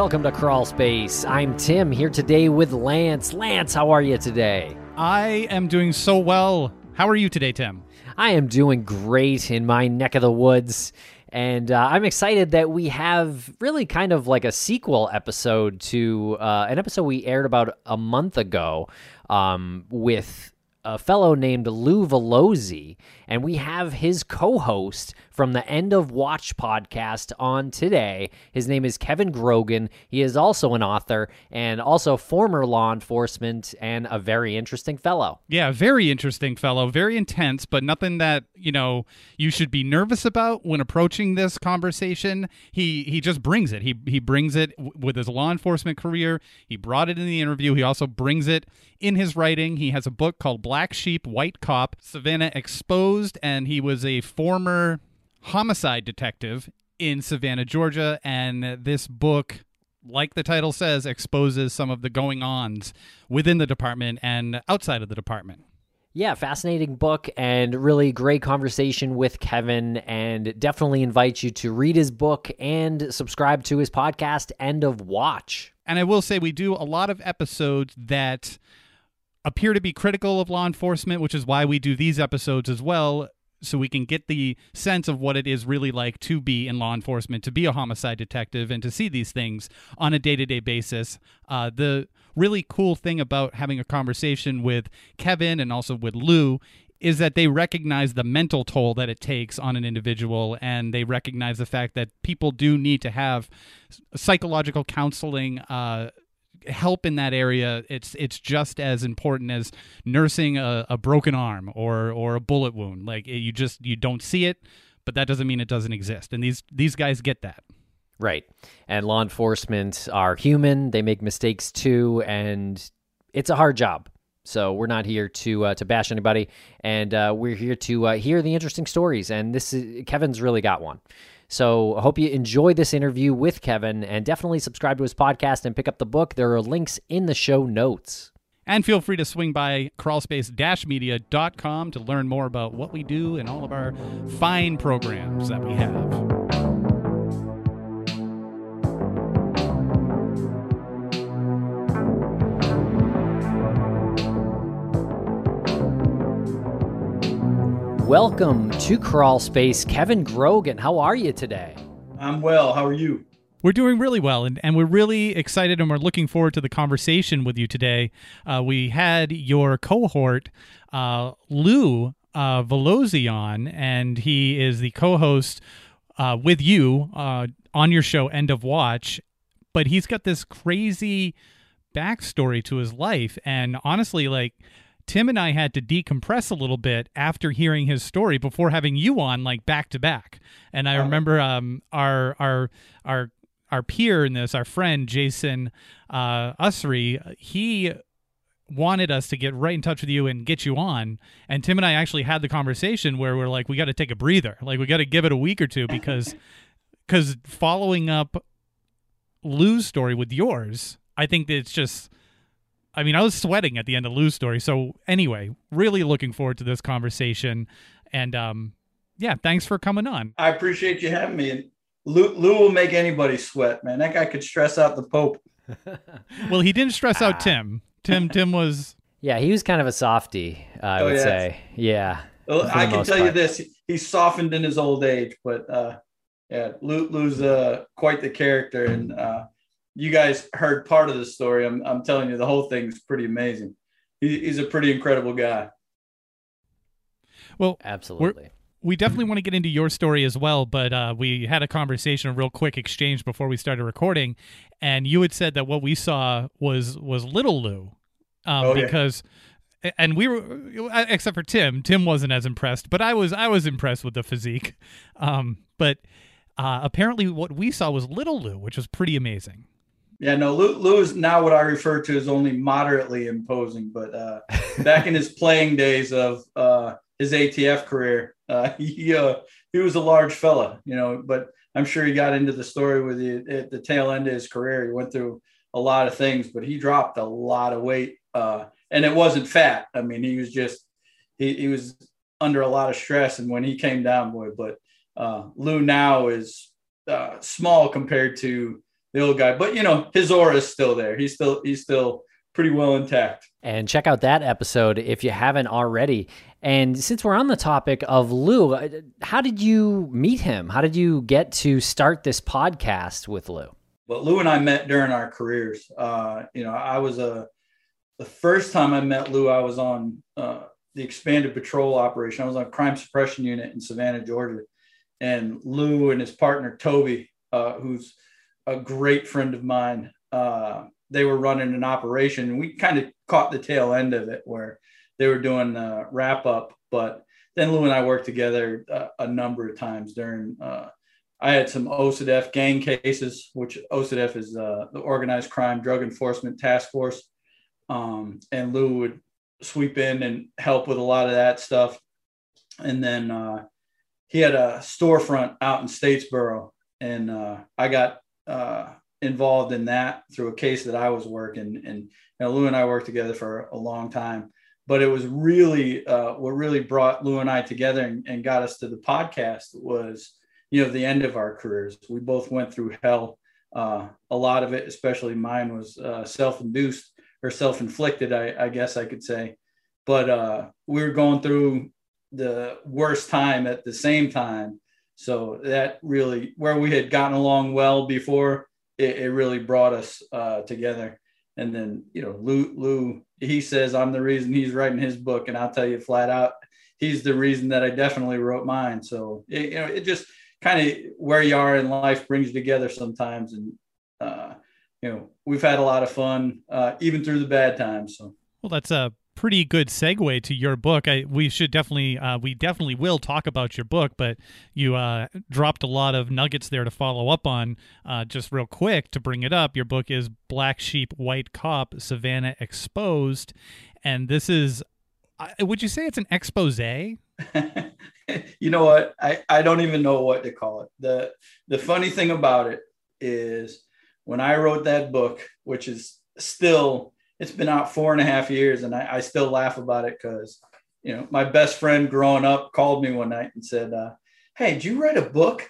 Welcome to Crawl Space. I'm Tim here today with Lance. Lance, how are you today? I am doing so well. How are you today, Tim? I am doing great in my neck of the woods. And uh, I'm excited that we have really kind of like a sequel episode to uh, an episode we aired about a month ago um, with a fellow named Lou Valoze, and we have his co-host from the End of Watch podcast on today. His name is Kevin Grogan. He is also an author and also former law enforcement and a very interesting fellow. Yeah, very interesting fellow, very intense, but nothing that, you know, you should be nervous about when approaching this conversation. He he just brings it. He he brings it w- with his law enforcement career. He brought it in the interview. He also brings it in his writing. He has a book called Black Sheep, White Cop, Savannah Exposed, and he was a former homicide detective in Savannah, Georgia. And this book, like the title says, exposes some of the going ons within the department and outside of the department. Yeah, fascinating book and really great conversation with Kevin. And definitely invite you to read his book and subscribe to his podcast, End of Watch. And I will say, we do a lot of episodes that appear to be critical of law enforcement, which is why we do these episodes as well. So we can get the sense of what it is really like to be in law enforcement, to be a homicide detective, and to see these things on a day to day basis. Uh, the really cool thing about having a conversation with Kevin and also with Lou is that they recognize the mental toll that it takes on an individual and they recognize the fact that people do need to have psychological counseling uh, help in that area it's it's just as important as nursing a, a broken arm or or a bullet wound like you just you don't see it but that doesn't mean it doesn't exist and these these guys get that Right. And law enforcement are human, they make mistakes too, and it's a hard job. So we're not here to uh, to bash anybody, and uh, we're here to uh, hear the interesting stories. And this is Kevin's really got one. So I hope you enjoy this interview with Kevin, and definitely subscribe to his podcast and pick up the book. There are links in the show notes. and feel free to swing by crawlspace-media.com to learn more about what we do and all of our fine programs that we have Welcome to Crawl Space, Kevin Grogan. How are you today? I'm well. How are you? We're doing really well, and, and we're really excited and we're looking forward to the conversation with you today. Uh, we had your cohort, uh, Lou uh, Valoze, on, and he is the co host uh, with you uh, on your show, End of Watch. But he's got this crazy backstory to his life. And honestly, like, Tim and I had to decompress a little bit after hearing his story before having you on like back to back. And I remember um, our our our our peer in this, our friend Jason uh, Usry, he wanted us to get right in touch with you and get you on. And Tim and I actually had the conversation where we're like, we got to take a breather, like we got to give it a week or two because because following up Lou's story with yours, I think that it's just. I mean, I was sweating at the end of Lou's story. So anyway, really looking forward to this conversation. And um, yeah, thanks for coming on. I appreciate you having me. And Lou, Lou will make anybody sweat, man. That guy could stress out the Pope. Well, he didn't stress out Tim. Tim Tim was Yeah, he was kind of a softie, I Oh, would yes. say. Yeah. Well, I can most tell you this: he's softened in his old age, but uh, yeah, Lou, Lou's uh, quite the character. And uh, you guys heard part of the story. I'm, I'm telling you, the whole thing's pretty amazing. He, he's a pretty incredible guy. Well, absolutely. We definitely want to get into your story as well, but uh, we had a conversation, a real quick exchange before we started recording, and you had said that what we saw was was Little Lou, um, Oh, yeah. because, and we were, except for Tim, Tim wasn't as impressed, but I was I was impressed with the physique, um, but uh, apparently what we saw was Little Lou, which was pretty amazing. Yeah, no, Lou, Lou is now what I refer to as only moderately imposing, but uh, back in his playing days of uh, his ATF career, uh, he uh, he was a large fella, you know. But I'm sure he got into the story with you at the tail end of his career. He went through a lot of things, but he dropped a lot of weight, uh, and it wasn't fat. I mean, he was just he, he was under a lot of stress, and when he came down, boy. But uh, Lou now is uh, small compared to the old guy, but you know his aura is still there. He's still he's still pretty well intact. And check out that episode if you haven't already. And since we're on the topic of Lou, uh, how did you meet him? How did you get to start this podcast with Lou? But Lou and I met during our careers. Uh, you know, I was a the first time I met Lou, I was on uh, the expanded patrol operation. I was on crime suppression unit in Savannah, Georgia, and Lou and his partner Toby, uh, who's a great friend of mine, uh, they were running an operation, and we kind of caught the tail end of it where they were doing uh, wrap up. But then Lou and I worked together uh, a number of times during. Uh, I had some OCDF gang cases, which OCDF is uh, the Organized Crime Drug Enforcement Task Force, um, and Lou would sweep in and help with a lot of that stuff. And then uh, he had a storefront out in Statesboro, and uh, I got uh, involved in that through a case that I was working. And you know, Lou and I worked together for a long time. But it was really uh, what really brought Lou and I together and, and got us to the podcast was, you know, the end of our careers. We both went through hell. Uh, a lot of it, especially mine, was uh, self-induced or self-inflicted, I, I guess I could say. But uh, we were going through the worst time at the same time. So that really, where we had gotten along well before, it, it really brought us uh, together. And then, you know, Lou, Lou, he says I'm the reason he's writing his book, and I'll tell you flat out, he's the reason that I definitely wrote mine. So it, you know, it just kind of where you are in life brings you together sometimes, and uh, you know, we've had a lot of fun uh, even through the bad times. So. Well, that's a pretty good segue to your book. I, we should definitely, uh, we definitely will talk about your book, but you uh, dropped a lot of nuggets there to follow up on. Uh, just real quick to bring it up, your book is Black Sheep, White Cop, Savannah Exposed, and this is, uh, would you say it's an expose? you know what? I, I don't even know what to call it. The the funny thing about it is when I wrote that book, which is still it's been out four and a half years, and I, I still laugh about it because you know my best friend growing up called me one night and said, uh, "Hey, did you write a book?"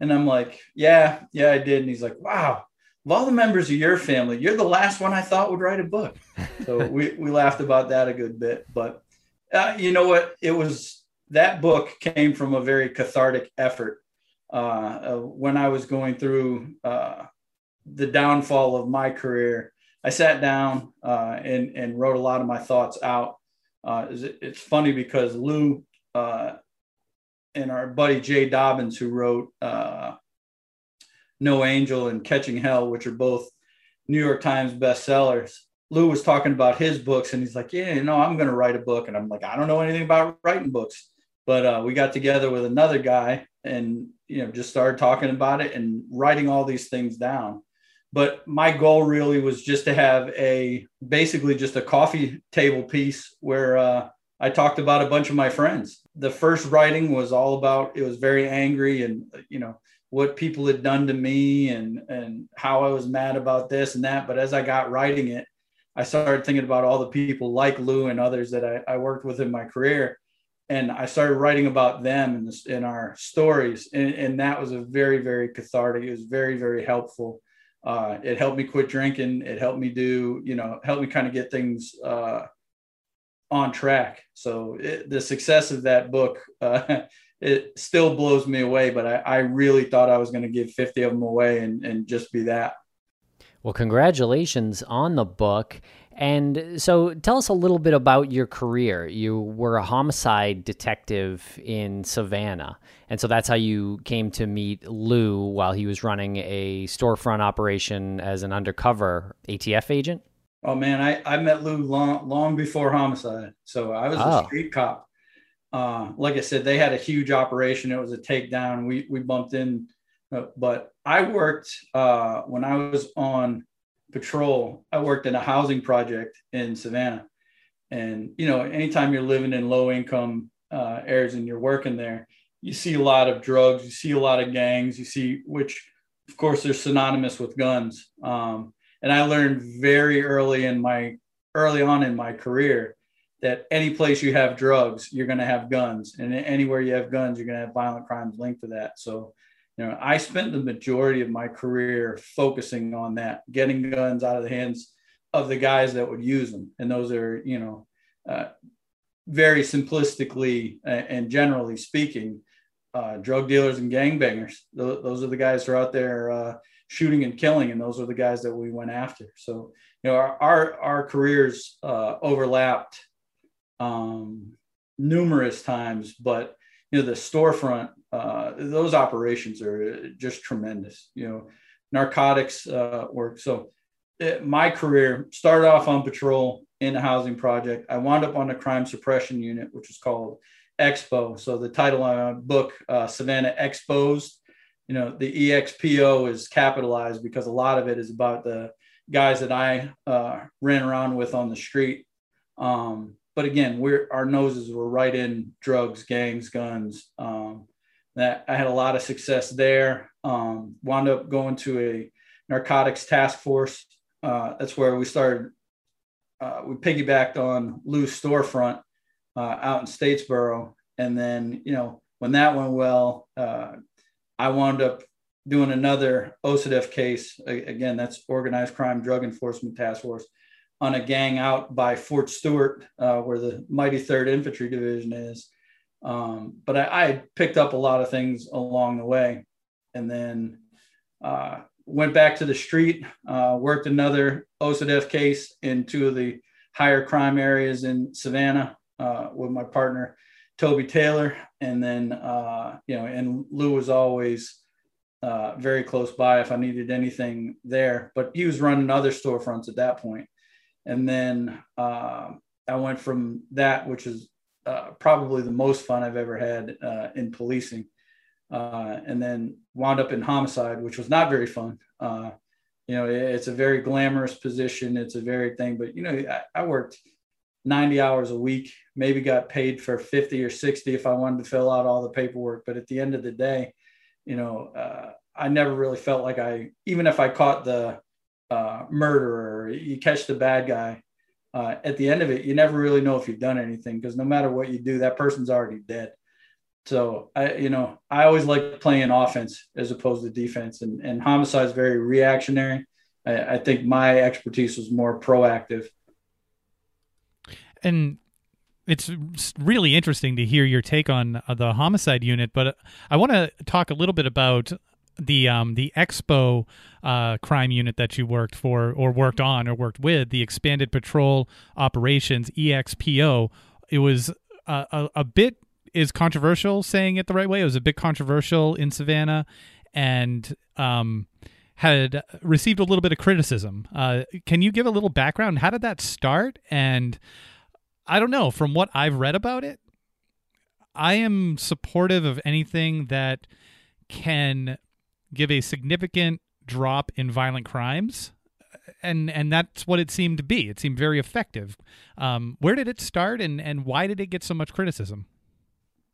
And I'm like, "Yeah, yeah, I did." And he's like, "Wow." Of all the members of your family, you're the last one I thought would write a book. So we, we laughed about that a good bit. But uh, you know what? It was that book came from a very cathartic effort uh, uh, when I was going through uh, the downfall of my career. I sat down uh, and and wrote a lot of my thoughts out. Uh, it's, funny because Lou uh, and our buddy Jay Dobyns, who wrote No Angel and Catching Hell, which are both New York Times bestsellers. Lou was talking about his books, and he's like, "Yeah, you know, I'm going to write a book." And I'm like, "I don't know anything about writing books." but uh, we got together with another guy and you know just started talking about it and writing all these things down but my goal really was just to have a basically just a coffee table piece where uh, i talked about a bunch of my friends the first writing was all about it was very angry and you know what people had done to me and and how i was mad about this and that but as i got writing it i started thinking about all the people like lou and others that i, I worked with in my career and I started writing about them in, this, in our stories, and, and, that was a very, very cathartic. It was very, very helpful. Uh, it helped me quit drinking. It helped me do, you know, helped me kind of get things uh, on track. So it, the success of that book, uh, it still blows me away. But I, I really thought I was going to give 50 of them away and, and just be that. Well, congratulations on the book. And so tell us a little bit about your career. You were a homicide detective in Savannah. And so that's how you came to meet Lou while he was running a storefront operation as an undercover ATF agent? Oh man, I, I met Lou long long before homicide. So I was oh. a street cop. Uh, like I said, they had a huge operation. It was a takedown. We we bumped in, uh, but I worked uh, when I was on patrol, I worked in a housing project in Savannah. And, you know, anytime you're living in low income uh, areas and you're working there, you see a lot of drugs, you see a lot of gangs, you see, which of course they're synonymous with guns. Um, and I learned very early in my, early on in my career that any place you have drugs, you're going to have guns. And anywhere you have guns, you're going to have violent crimes linked to that. So you know, I spent the majority of my career focusing on that, getting guns out of the hands of the guys that would use them. And those are, you know, uh, very simplistically and generally speaking, uh, drug dealers and gangbangers. Those, those are the guys who are out there uh, shooting and killing, and those are the guys that we went after. So, you know, our our, our careers uh, overlapped um, numerous times, but you know, the storefront uh, those operations are just tremendous. You know, narcotics uh, work. So it, my career started off on patrol in a housing project. I wound up on the crime suppression unit, which was called Expo. So the title of my book, uh, Savannah Exposed, you know, the EXPO is capitalized because a lot of it is about the guys that I uh, ran around with on the street. Um, but again, we're our noses were right in drugs, gangs, guns. Um, that I had a lot of success there. Um, wound up going to a narcotics task force. Uh, that's where we started. Uh, we piggybacked on Lou's storefront uh, out in Statesboro, and then you know when that went well, uh, I wound up doing another OCDF case. Again, that's Organized Crime Drug Enforcement Task Force on a gang out by Fort Stewart, uh, where the mighty Third Infantry Division is. Um, but I, I, picked up a lot of things along the way and then uh, went back to the street, uh, worked another OCDF case in two of the higher crime areas in Savannah uh, with my partner, Toby Taylor. And then, uh, you know, and Lou was always uh, very close by if I needed anything there, but he was running other storefronts at that point. And then uh, I went from that, which is uh, probably the most fun I've ever had uh, in policing. Uh, and then wound up in homicide, which was not very fun. Uh, you know, it's a very glamorous position. It's a very thing, but you know, I, I, worked 90 hours a week, maybe got paid for 50 or 60 if I wanted to fill out all the paperwork. But at the end of the day, you know, uh, I never really felt like I, even if I caught the murderer, you catch the bad guy, uh, at the end of it, you never really know if you've done anything because no matter what you do, that person's already dead. So I, you know, I always like playing offense as opposed to defense, and and homicide is very reactionary. I, I think my expertise was more proactive. And it's really interesting to hear your take on uh, the homicide unit, but I want to talk a little bit about the um, the Expo uh, crime unit that you worked for or worked on or worked with, the Expanded Patrol Operations (EXPO). It was a, a, a bit is controversial saying it the right way. It was a bit controversial in Savannah, and um, had received a little bit of criticism. Uh, can you give a little background? How did that start? And I don't know. From what I've read about it, I am supportive of anything that can give a significant drop in violent crimes and and that's what it seemed to be. It seemed very effective. Um, where did it start and and why did it get so much criticism?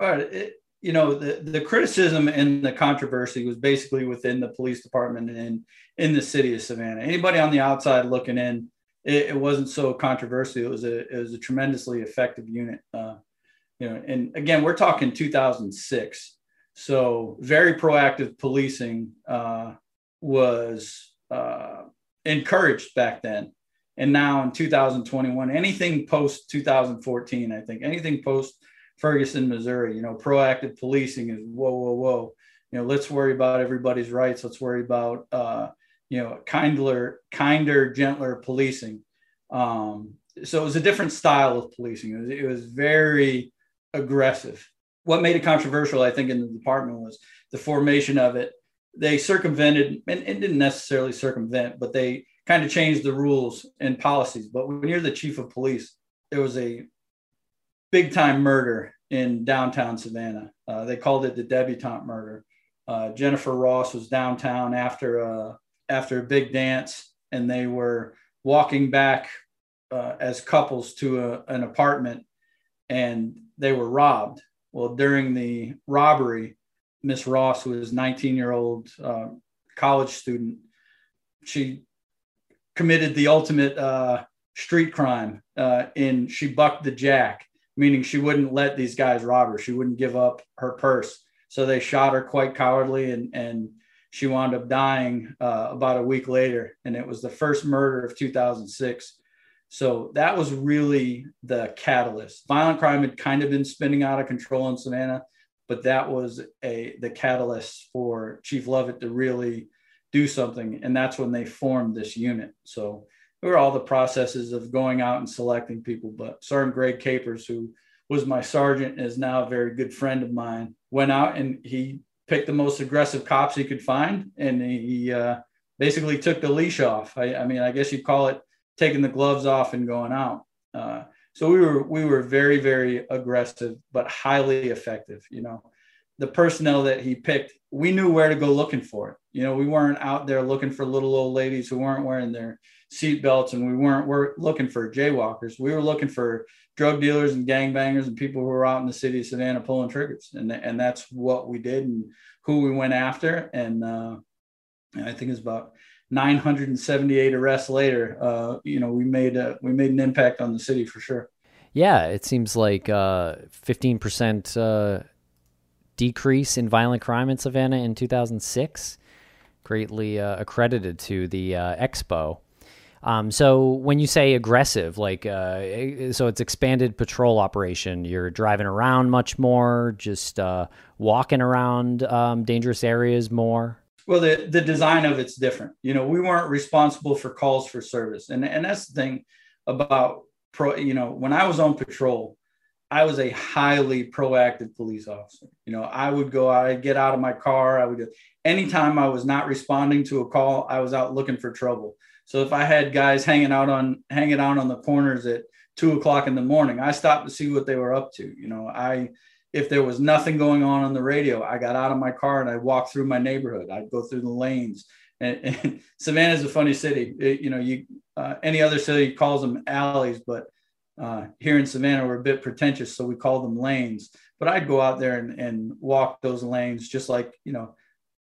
All right it, you know the, the criticism and the controversy was basically within the police department and in the city of savannah. Anybody on the outside looking in it, it wasn't so controversial. It was a it was a tremendously effective unit uh, you know and again we're talking 2006 so very proactive policing uh, was uh, encouraged back then. And now in 2021, anything post 2014, I think anything post Ferguson, Missouri, you know, proactive policing is whoa, whoa, whoa. You know, let's worry about everybody's rights. Let's worry about, uh, you know, kinder, kinder, gentler policing. Um, so it was a different style of policing. It was, it was very aggressive. What made it controversial, I think, in the department was the formation of it. They circumvented and, and didn't necessarily circumvent, but they kind of changed the rules and policies. But when you're the chief of police, there was a big time murder in downtown Savannah. Uh, they called it the debutante murder. Uh, Jennifer Ross was downtown after a, after a big dance, and they were walking back uh, as couples to a, an apartment, and they were robbed. Well, during the robbery, Miss Ross, was 19 year old uh, college student, she committed the ultimate uh, street crime. Uh, in she bucked the jack, meaning she wouldn't let these guys rob her. She wouldn't give up her purse. So they shot her quite cowardly, and and she wound up dying uh, about a week later. And it was the first murder of 2006. So that was really the catalyst. Violent crime had kind of been spinning out of control in Savannah, but that was a the catalyst for Chief Lovett to really do something. And that's when they formed this unit. So there were all the processes of going out and selecting people. But Sergeant Greg Capers, who was my sergeant and is now a very good friend of mine, went out and he picked the most aggressive cops he could find. And he uh, basically took the leash off. I, I, mean, I guess you'd call it taking the gloves off and going out. Uh, so we were we were very very aggressive, but highly effective. You know, the personnel that he picked, we knew where to go looking for it. You know, we weren't out there looking for little old ladies who weren't wearing their seat belts, and we weren't we're looking for jaywalkers. We were looking for drug dealers and gangbangers and people who were out in the city of Savannah pulling triggers, and and that's what we did and who we went after. And uh, I think it's about 978 arrests later. Uh, you know, we made a, we made an impact on the city for sure. Yeah, it seems like uh, 15% uh, decrease in violent crime in Savannah in 2006, greatly uh, accredited to the uh, expo. Um, so when you say aggressive, like uh, so it's expanded patrol operation. You're driving around much more, just uh, walking around um, dangerous areas more. Well, the the design of it's different. You know, we weren't responsible for calls for service, and and that's the thing about pro. You know, when I was on patrol, I was a highly proactive police officer. You know, I would go, I'd get out of my car. I would, anytime I was not responding to a call, I was out looking for trouble. So if I had guys hanging out on hanging out on the corners at two o'clock in the morning, I stopped to see what they were up to. You know, I if there was nothing going on on the radio, I got out of my car and I walked through my neighborhood. I'd go through the lanes. And, and Savannah is a funny city. It, you know, you uh, any other city calls them alleys, but uh, here in Savannah we're a bit pretentious, so we call them lanes. But I'd go out there and, and walk those lanes just like you know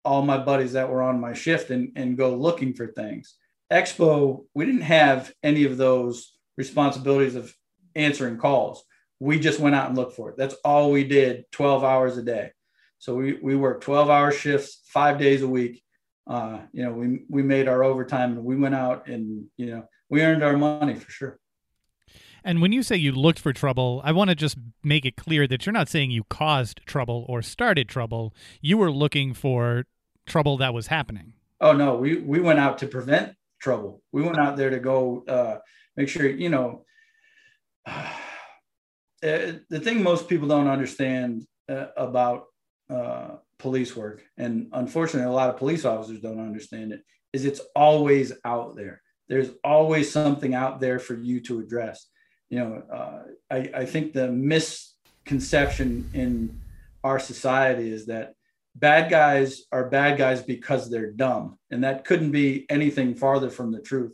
all my buddies that were on my shift and, and go looking for things. Expo, we didn't have any of those responsibilities of answering calls. We just went out and looked for it. That's all we did 12 hours a day. So we, we worked 12 hour shifts, five days a week. Uh, you know, we, we made our overtime and we went out and, you know, we earned our money for sure. And when you say you looked for trouble, I want to just make it clear that you're not saying you caused trouble or started trouble. You were looking for trouble that was happening. Oh no, we we went out to prevent trouble. We went out there to go uh, make sure, you know, uh, the thing most people don't understand uh, about uh, police work, and unfortunately, a lot of police officers don't understand it, is it's always out there. There's always something out there for you to address. You know, uh, I, I think the misconception in our society is that bad guys are bad guys because they're dumb. And that couldn't be anything farther from the truth.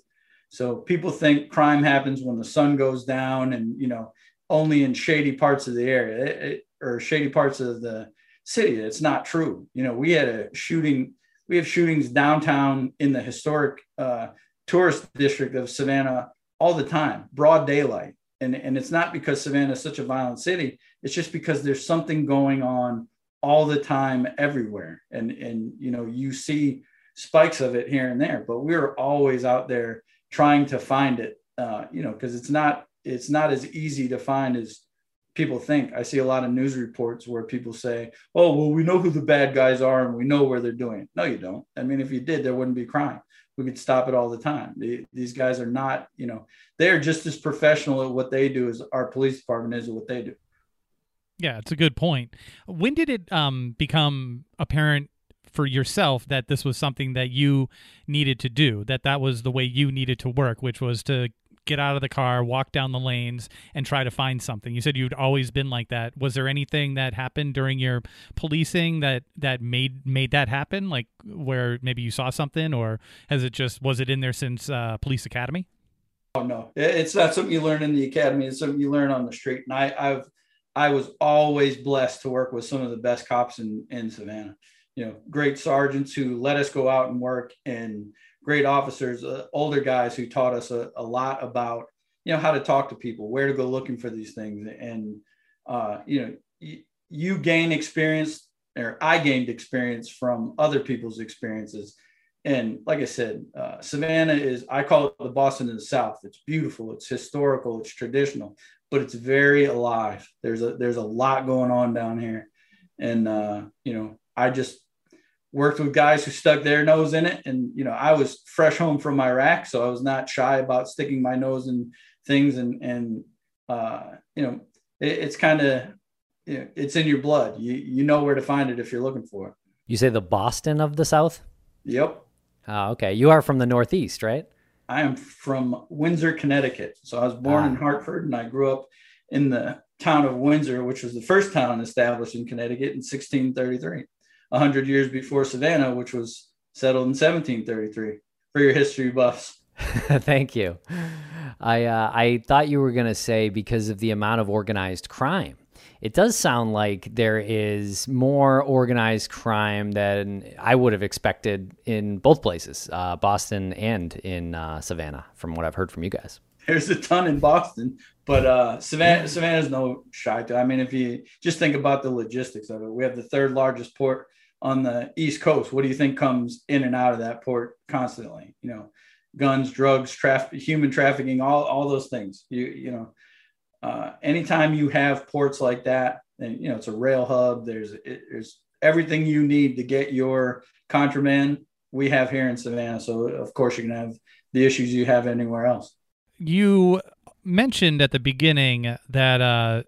So people think crime happens when the sun goes down and, you know, only in shady parts of the area it, it, or shady parts of the city. It's not true. You know, we had a shooting, we have shootings downtown in the historic uh, tourist district of Savannah all the time, broad daylight. And, and it's not because Savannah is such a violent city. It's just because there's something going on all the time everywhere and and you know you see spikes of it here and there but we're always out there trying to find it uh, you know because it's not it's not as easy to find as people think i see a lot of news reports where people say oh well we know who the bad guys are and we know where they're doing it no you don't i mean if you did there wouldn't be crime We could stop it all the time. The, these guys are not, you know, they're just as professional at what they do as our police department is at what they do. Yeah, it's a good point. When did it um, become apparent for yourself that this was something that you needed to do, that that was the way you needed to work, which was to get out of the car, walk down the lanes, and try to find something. You said you'd always been like that. Was there anything that happened during your policing that that made made that happen? Like where maybe you saw something, or has it just was it in there since uh, police academy? Oh no, it's not something you learn in the academy. It's something you learn on the street. And I, I've I was always blessed to work with some of the best cops in in Savannah. You know, great sergeants who let us go out and work and great officers, uh, older guys who taught us a, a, lot about, you know, how to talk to people, where to go looking for these things. And, uh, you know, y- you gain experience or I gained experience from other people's experiences. And like I said, uh, Savannah is, I call it the Boston of the South. It's beautiful, it's historical, it's traditional, but it's very alive. There's a, there's a lot going on down here. And, uh, you know, I just worked with guys who stuck their nose in it. And, you know, I was fresh home from Iraq, so I was not shy about sticking my nose in things. And, and, uh, you know, it, it's kind of, you know, it's in your blood. You, you know where to find it if you're looking for it. You say the Boston of the South? Yep. Oh, okay. You are from the Northeast, right? I am from Windsor, Connecticut. So I was born ah. in Hartford and I grew up in the town of Windsor, which was the first town established in Connecticut in 1633. 100 years before Savannah, which was settled in 1733. For your history buffs. Thank you. I uh, I thought you were going to say because of the amount of organized crime. It does sound like there is more organized crime than I would have expected in both places, uh, Boston and in uh, Savannah, from what I've heard from you guys. There's a ton in Boston, but uh, Savannah Savannah's no shy to. I mean, if you just think about the logistics of it, we have the third largest port on the East Coast, what do you think comes in and out of that port constantly? You know, guns, drugs, traffic, human trafficking, all, all those things. You you know, uh, anytime you have ports like that, and you know it's a rail hub. There's it, there's everything you need to get your contraband. We have here in Savannah, so of course you're gonna have the issues you have anywhere else. You mentioned at the beginning that uh,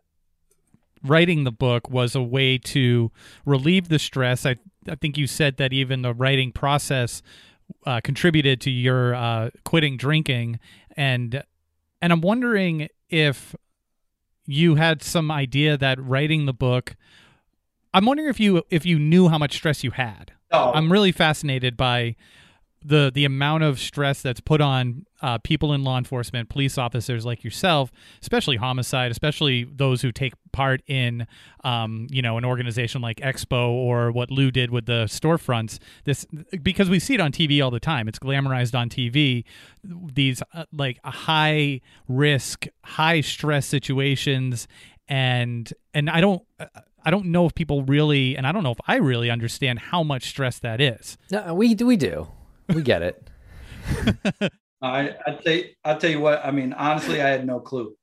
writing the book was a way to relieve the stress. I I think you said that even the writing process uh, contributed to your uh, quitting drinking, and and I'm wondering if you had some idea that writing the book. I'm wondering if you if you knew how much stress you had. Oh. I'm really fascinated by the the amount of stress that's put on uh, people in law enforcement, police officers like yourself, especially homicide, especially those who take part in, um, you know, an organization like Expo or what Lou did with the storefronts. This because we see it on TV all the time. It's glamorized on TV. These uh, like high risk, high stress situations, and and I don't. Uh, I don't know if people really, and I don't know if I really understand how much stress that is. No, we do. we do. We get it. I I tell I'll tell you what. I mean, honestly, I had no clue.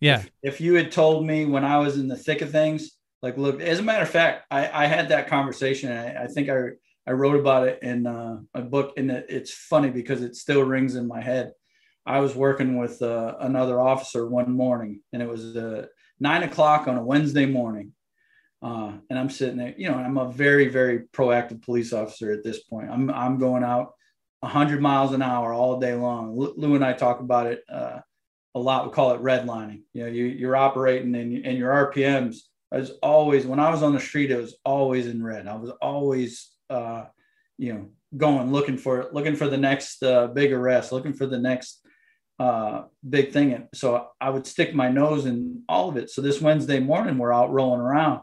Yeah. If, if, you had told me when I was in the thick of things, like, look, as a matter of fact, I, I had that conversation. I, I think I I wrote about it in uh, a book, and it's funny because it still rings in my head. I was working with uh, another officer one morning, and it was uh, nine o'clock on a Wednesday morning. Uh, and I'm sitting there, you know, I'm a very, very proactive police officer at this point. I'm, I'm going out 100 miles an hour all day long. Lou and I talk about it uh, a lot. We call it redlining. You know, you, you're operating and, and your RPMs is always, when I was on the street, it was always in red. I was always, uh, you know, going, looking for, looking for the next uh, big arrest, looking for the next uh, big thing. And so I would stick my nose in all of it. So this Wednesday morning, we're out rolling around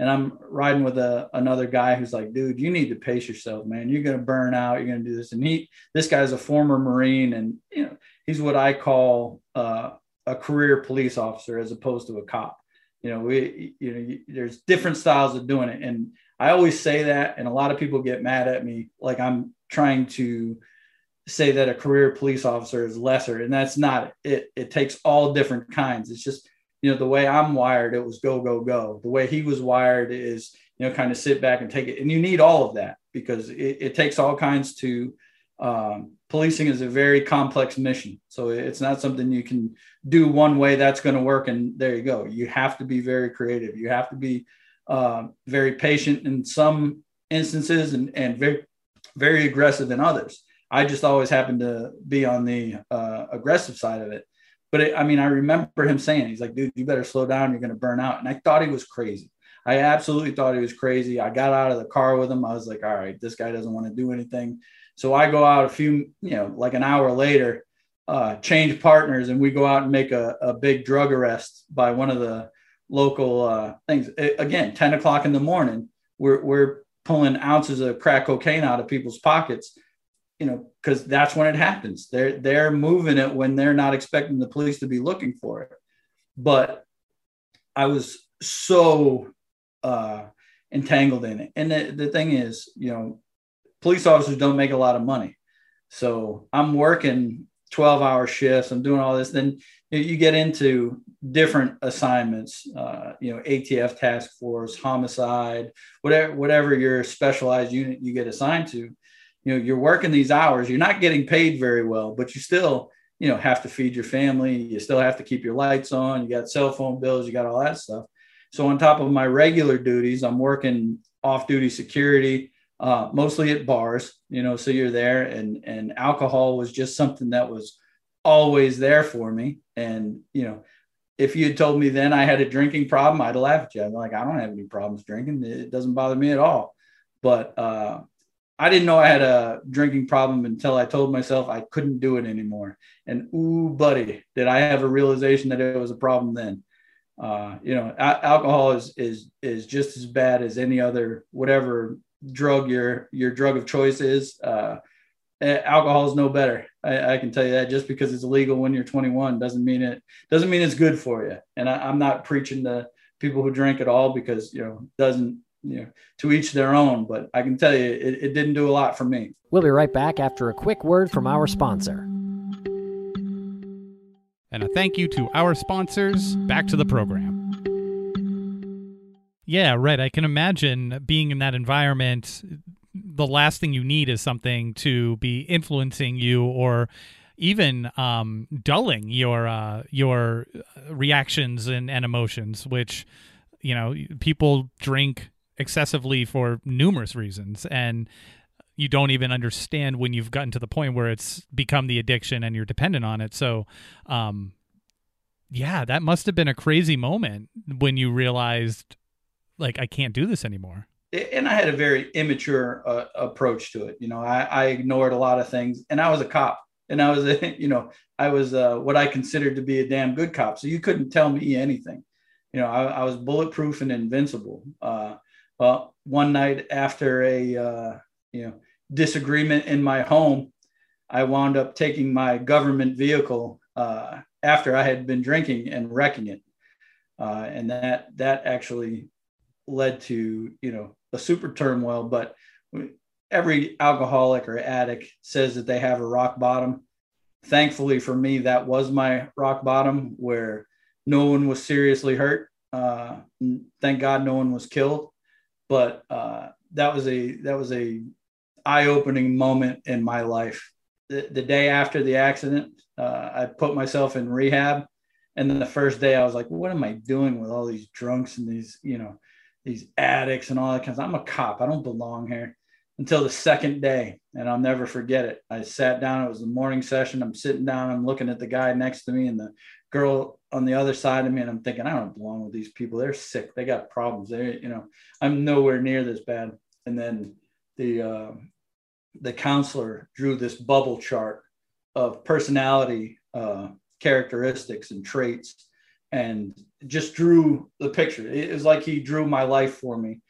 and I'm riding with a, another guy who's like, dude, you need to pace yourself, man. You're going to burn out. You're going to do this. And he, this guy's a former Marine and, you know, he's what I call uh, a career police officer as opposed to a cop. You know, we, you know, there's different styles of doing it. And I always say that. And a lot of people get mad at me. Like I'm trying to say that a career police officer is lesser and that's not it. It takes all different kinds. It's just, you know, the way I'm wired, it was go, go, go. The way he was wired is, you know, kind of sit back and take it. And you need all of that because it, it takes all kinds to um, policing is a very complex mission. So it's not something you can do one way that's going to work and there you go. You have to be very creative. You have to be uh, very patient in some instances and, and very, very aggressive in others. I just always happen to be on the uh, aggressive side of it. But it, I mean, I remember him saying, he's like, dude, you better slow down. You're going to burn out. And I thought he was crazy. I absolutely thought he was crazy. I got out of the car with him. I was like, all right, this guy doesn't want to do anything. So I go out a few, you know, like an hour later, uh, change partners, and we go out and make a, a big drug arrest by one of the local uh, things. It, again, 10 o'clock in the morning, we're, we're pulling ounces of crack cocaine out of people's pockets you know, because that's when it happens. They're they're moving it when they're not expecting the police to be looking for it. But I was so uh, entangled in it. And the, the thing is, you know, police officers don't make a lot of money. So I'm working 12 hour shifts. I'm doing all this. Then you get into different assignments, uh, you know, ATF task force, homicide, whatever, whatever your specialized unit you get assigned to you know you're working these hours you're not getting paid very well but you still you know have to feed your family you still have to keep your lights on you got cell phone bills you got all that stuff. So on top of my regular duties i'm working off duty security uh, mostly at bars you know so you're there and and alcohol was just something that was always there for me. And you know if you had told me then i had a drinking problem i'd laughed at you. I'm like i don't have any problems drinking. It doesn't bother me at all. But uh, I didn't know I had a drinking problem until I told myself I couldn't do it anymore. And ooh, buddy, did I have a realization that it was a problem then? Uh, you know, a- alcohol is is is just as bad as any other whatever drug your your drug of choice is. Uh, alcohol is no better. I, I, can tell you that just because it's illegal when you're 21 doesn't mean it doesn't mean it's good for you. And I, I'm not preaching to people who drink at all because you know doesn't you know, to each their own. But I can tell you, it, it didn't do a lot for me. We'll be right back after a quick word from our sponsor. And a thank you to our sponsors. Back to the program. Yeah, right. I can imagine being in that environment. The last thing you need is something to be influencing you or even um, dulling your uh, your reactions and, and emotions, which you know people drink excessively for numerous reasons and you don't even understand when you've gotten to the point where it's become the addiction and you're dependent on it. So um yeah that must have been a crazy moment when you realized like i can't do this anymore. And i had a very immature uh, approach to it. You know I, I ignored a lot of things and i was a cop. And i was a, you know i was uh, what i considered to be a damn good cop. So you couldn't tell me anything. You know i, I was bulletproof and invincible. Uh, well, one night after a uh, you know disagreement in my home, I wound up taking my government vehicle uh, after I had been drinking and wrecking it, uh, and that that actually led to you know a super turmoil. But every alcoholic or addict says that they have a rock bottom. Thankfully for me, that was my rock bottom where no one was seriously hurt. Uh, thank God no one was killed but uh, that was a that was a eye-opening moment in my life. The, the day after the accident, uh, I put myself in rehab, and then the first day I was like, "What am I doing with all these drunks and these you know these addicts and all that kind of?" stuff? I'm a cop. I don't belong here. Until the second day, and I'll never forget it. I sat down. It was the morning session. I'm sitting down. I'm looking at the guy next to me, and the girl on the other side of me and I'm thinking, I don't belong with these people. They're sick. They got problems. They, you know, I'm nowhere near this bad. And then the uh, the counselor drew this bubble chart of personality uh, characteristics and traits, and just drew the picture. It was like he drew my life for me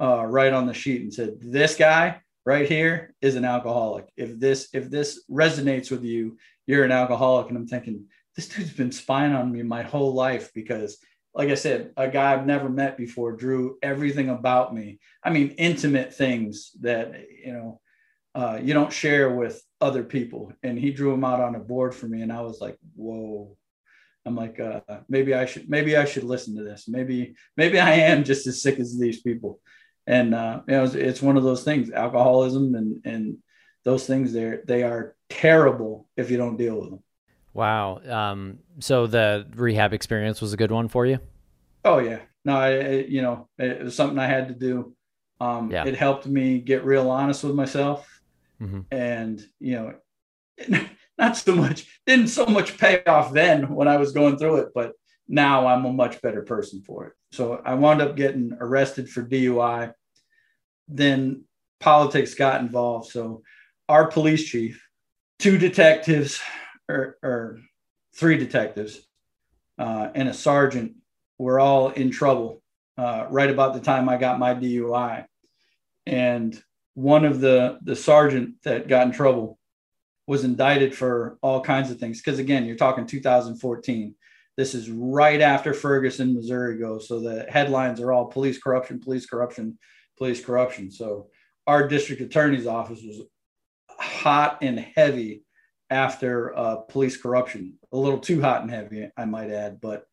uh, right on the sheet and said, "This guy right here is an alcoholic. If this if this resonates with you, you're an alcoholic." And I'm thinking this dude's been spying on me my whole life because like I said, a guy I've never met before drew everything about me. I mean, intimate things that, you know, uh, you don't share with other people. And he drew them out on a board for me. And I was like, whoa. I'm like, uh, maybe I should, maybe I should listen to this. Maybe, maybe I am just as sick as these people. And, uh, you know, it's, it's one of those things, alcoholism and, and those things there they are terrible if you don't deal with them. Wow. Um, so the rehab experience was a good one for you? Oh yeah. No, I, you know, it was something I had to do. Um, yeah. It helped me get real honest with myself, mm-hmm. and you know, not so much didn't so much pay off then when I was going through it, but now I'm a much better person for it. So I wound up getting arrested for DUI. Then politics got involved. So our police chief, two detectives, or, or three detectives, uh, and a sergeant were all in trouble uh, right about the time I got my DUI. And one of the the sergeant that got in trouble was indicted for all kinds of things. Because again, you're talking 2014. This is right after Ferguson, Missouri goes. So the headlines are all police corruption, police corruption, police corruption. So our district attorney's office was hot and heavy after uh, police corruption, a little too hot and heavy, I might add. But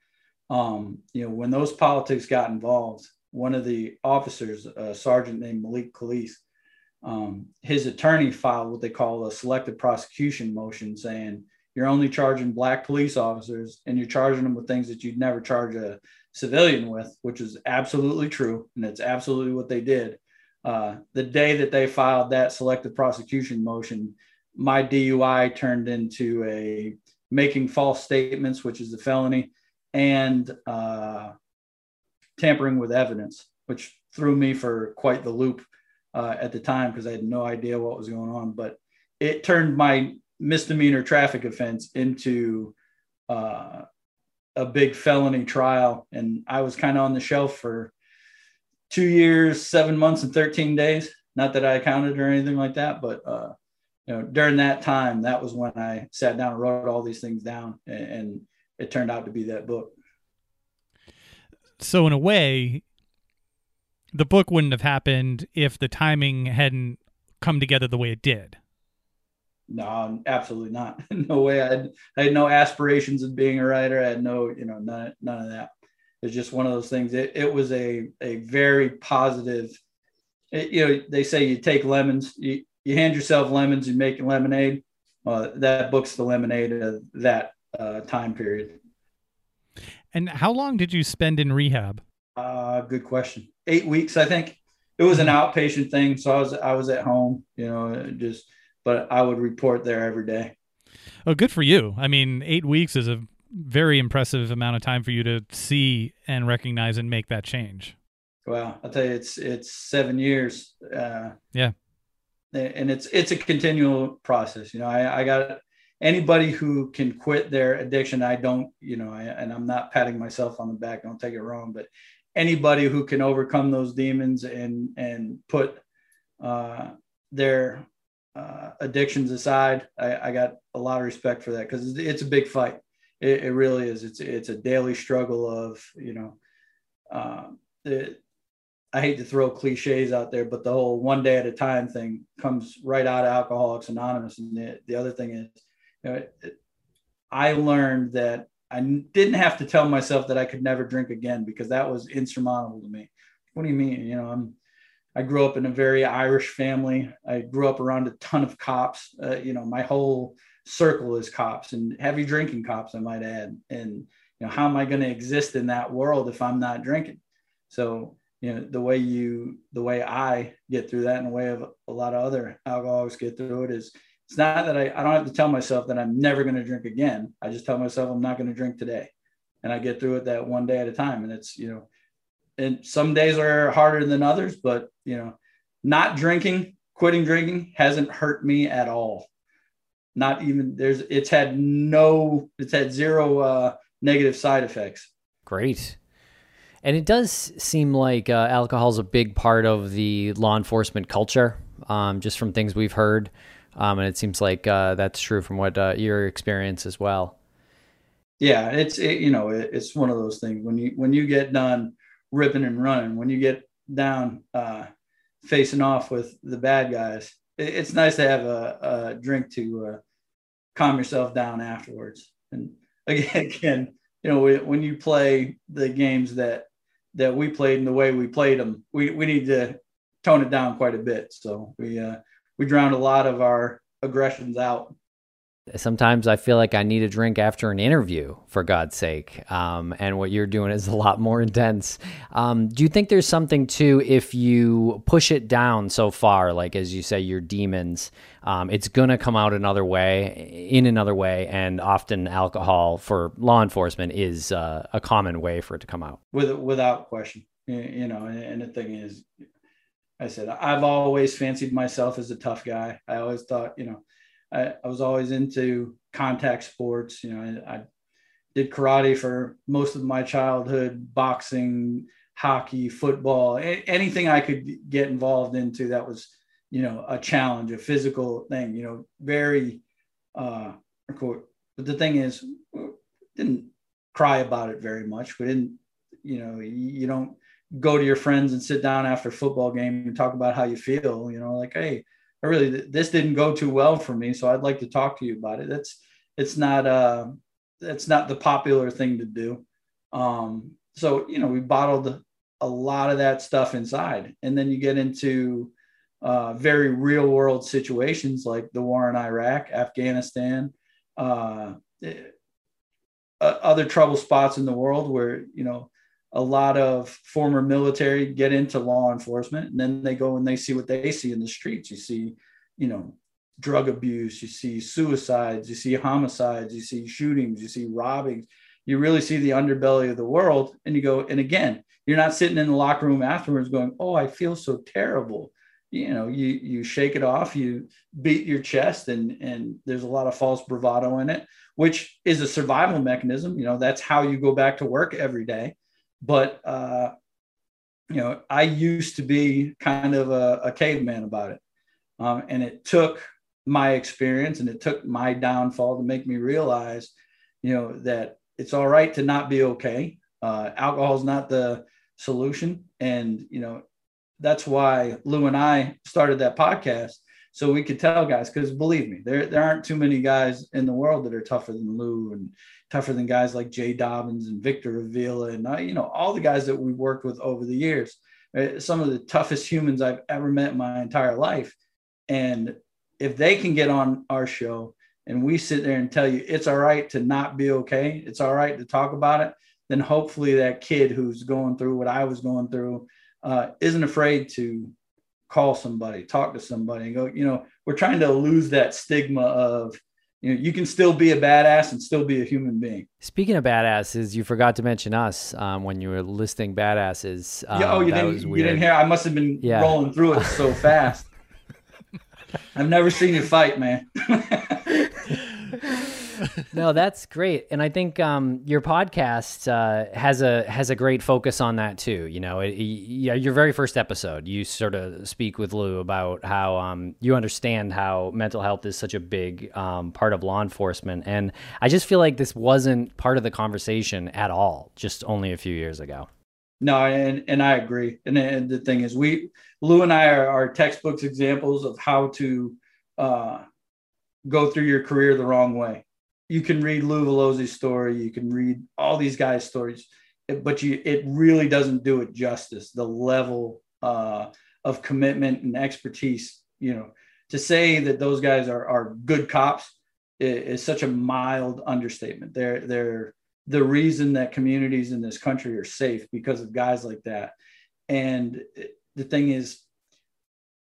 um, you know, when those politics got involved, one of the officers, a sergeant named Malik Khalis, um, his attorney filed what they call a selective prosecution motion saying you're only charging black police officers and you're charging them with things that you'd never charge a civilian with, which is absolutely true. And it's absolutely what they did. Uh, the day that they filed that selective prosecution motion, my DUI turned into a making false statements, which is a felony, and uh, tampering with evidence, which threw me for quite the loop uh, at the time because I had no idea what was going on. But it turned my misdemeanor traffic offense into uh, a big felony trial, and I was kind of on the shelf for two years, seven months, and thirteen days. Not that I counted or anything like that, but uh, you know, during that time, that was when I sat down and wrote all these things down, and, and it turned out to be that book. So, in a way, the book wouldn't have happened if the timing hadn't come together the way it did. No, absolutely not. no way. I had, I had no aspirations of being a writer. I had no, you know, none, none of that. It's just one of those things. It, it was a, a very positive, it, you know, they say you take lemons, you, you hand yourself lemons, you make lemonade. Uh, that book's the lemonade of that uh, time period. And how long did you spend in rehab? Uh, good question. Eight weeks, I think. It was an hmm. outpatient thing, so I was I was at home, you know, just. But I would report there every day. Oh, good for you. I mean, eight weeks is a very impressive amount of time for you to see and recognize and make that change. Well, I'll tell you, it's it's seven years. Uh, yeah, and it's it's a continual process. You know, I, I got anybody who can quit their addiction. I don't, you know, I, and I'm not patting myself on the back. Don't take it wrong, but anybody who can overcome those demons and and put uh, their uh, addictions aside, I, I, got a lot of respect for that because it's a big fight. It, it, really is. It's it's a daily struggle of you know. Uh, it, I hate to throw cliches out there, but the whole one day at a time thing comes right out of Alcoholics Anonymous. And the, the other thing is, you know, it, I learned that I didn't have to tell myself that I could never drink again because that was insurmountable to me. What do you mean? You know, I'm, I grew up in a very Irish family. I grew up around a ton of cops. Uh, you know, my whole circle is cops and heavy drinking cops, I might add. And, you know, how am I going to exist in that world if I'm not drinking? So, you know the way you the way i get through that and the way of a lot of other alcoholics get through it is it's not that i, I don't have to tell myself that i'm never going to drink again. I just tell myself i'm not going to drink today. And i get through it that one day at a time. And it's you know and some days are harder than others but you know not drinking quitting drinking hasn't hurt me at all. Not even there's it's had no it's had zero uh negative side effects. Great and it does seem like uh, alcohol is a big part of the law enforcement culture, um, just from things we've heard. Um, and it seems like uh, that's true from what uh, your experience as well. Yeah, it's it, you know it, it's one of those things when you when you get done ripping and running, when you get down uh, facing off with the bad guys, it, it's nice to have a, a drink to uh, calm yourself down afterwards. And again, again, you know when you play the games that that we played and the way we played them, we, we need to tone it down quite a bit. So we uh, we drowned a lot of our aggressions out sometimes I feel like I need a drink after an interview, for God's sake. Um, and what you're doing is a lot more intense. Um, do you think there's something to if you push it down so far, like as you say, your demons, um, it's to come out another way, in another way. And often alcohol for law enforcement is uh, a common way for it to come out. With, without question. You know, and the thing is, I said, I've always fancied myself as a tough guy. I always thought, you know, I, I was always into contact sports. You know, I, I did karate for most of my childhood, boxing, hockey, football, anything I could get involved into that was, you know, a challenge, a physical thing, you know, very, uh. But the thing is, didn't cry about it very much. We didn't, you know, you don't go to your friends and sit down after a football game and talk about how you feel, you know, like, hey, I really this didn't go too well for me, so I'd like to talk to you about it. That's it's not uh it's not the popular thing to do. Um, so you know we bottled a lot of that stuff inside, and then you get into uh, very real world situations like the war in Iraq, Afghanistan, uh, eh, other trouble spots in the world where you know a lot of former military get into law enforcement and then they go and they see what they see in the streets. You see you know drug abuse you see suicides you see homicides you see shootings you see robbings. You really see the underbelly of the world and you go and again you're not sitting in the locker room afterwards going oh i feel so terrible. You know you you shake it off you beat your chest and and there's a lot of false bravado in it which is a survival mechanism. You know that's how you go back to work every day but uh, you know, I used to be kind of a, a caveman about it, um, and it took my experience and it took my downfall to make me realize, you know, that it's all right to not be okay. Uh, alcohol is not the solution, and you know, that's why Lou and I started that podcast so we could tell guys because believe me there, there aren't too many guys in the world that are tougher than lou and tougher than guys like jay Dobyns and victor avila and uh, you know all the guys that we've worked with over the years. Uh, some of the toughest humans i've ever met in my entire life. And if they can get on our show and we sit there and tell you it's all right to not be okay it's all right to talk about it then hopefully that kid who's going through what i was going through uh, isn't afraid to call somebody, talk to somebody, and go, you know, we're trying to lose that stigma of, you know, you can still be a badass and still be a human being. Speaking of badasses, you forgot to mention us um, when you were listing badasses. Um, yeah, oh, you didn't, you didn't hear? I must have been yeah. rolling through it so fast. I've never seen you fight, man. no, that's great, and I think um, your podcast uh, has a has a great focus on that too. You know, it, yeah, your very first episode, you sort of speak with Lou about how um, you understand how mental health is such a big um, part of law enforcement, and I just feel like this wasn't part of the conversation at all, just only a few years ago. No, and and I agree. And, and the thing is, we Lou and I are, are textbooks examples of how to uh, go through your career the wrong way you can read Lou Valoze's story, you can read all these guys' stories, but you it really doesn't do it justice. The level uh, of commitment and expertise, you know, to say that those guys are are good cops is, is such a mild understatement. They're they're the reason that communities in this country are safe because of guys like that. And the thing is,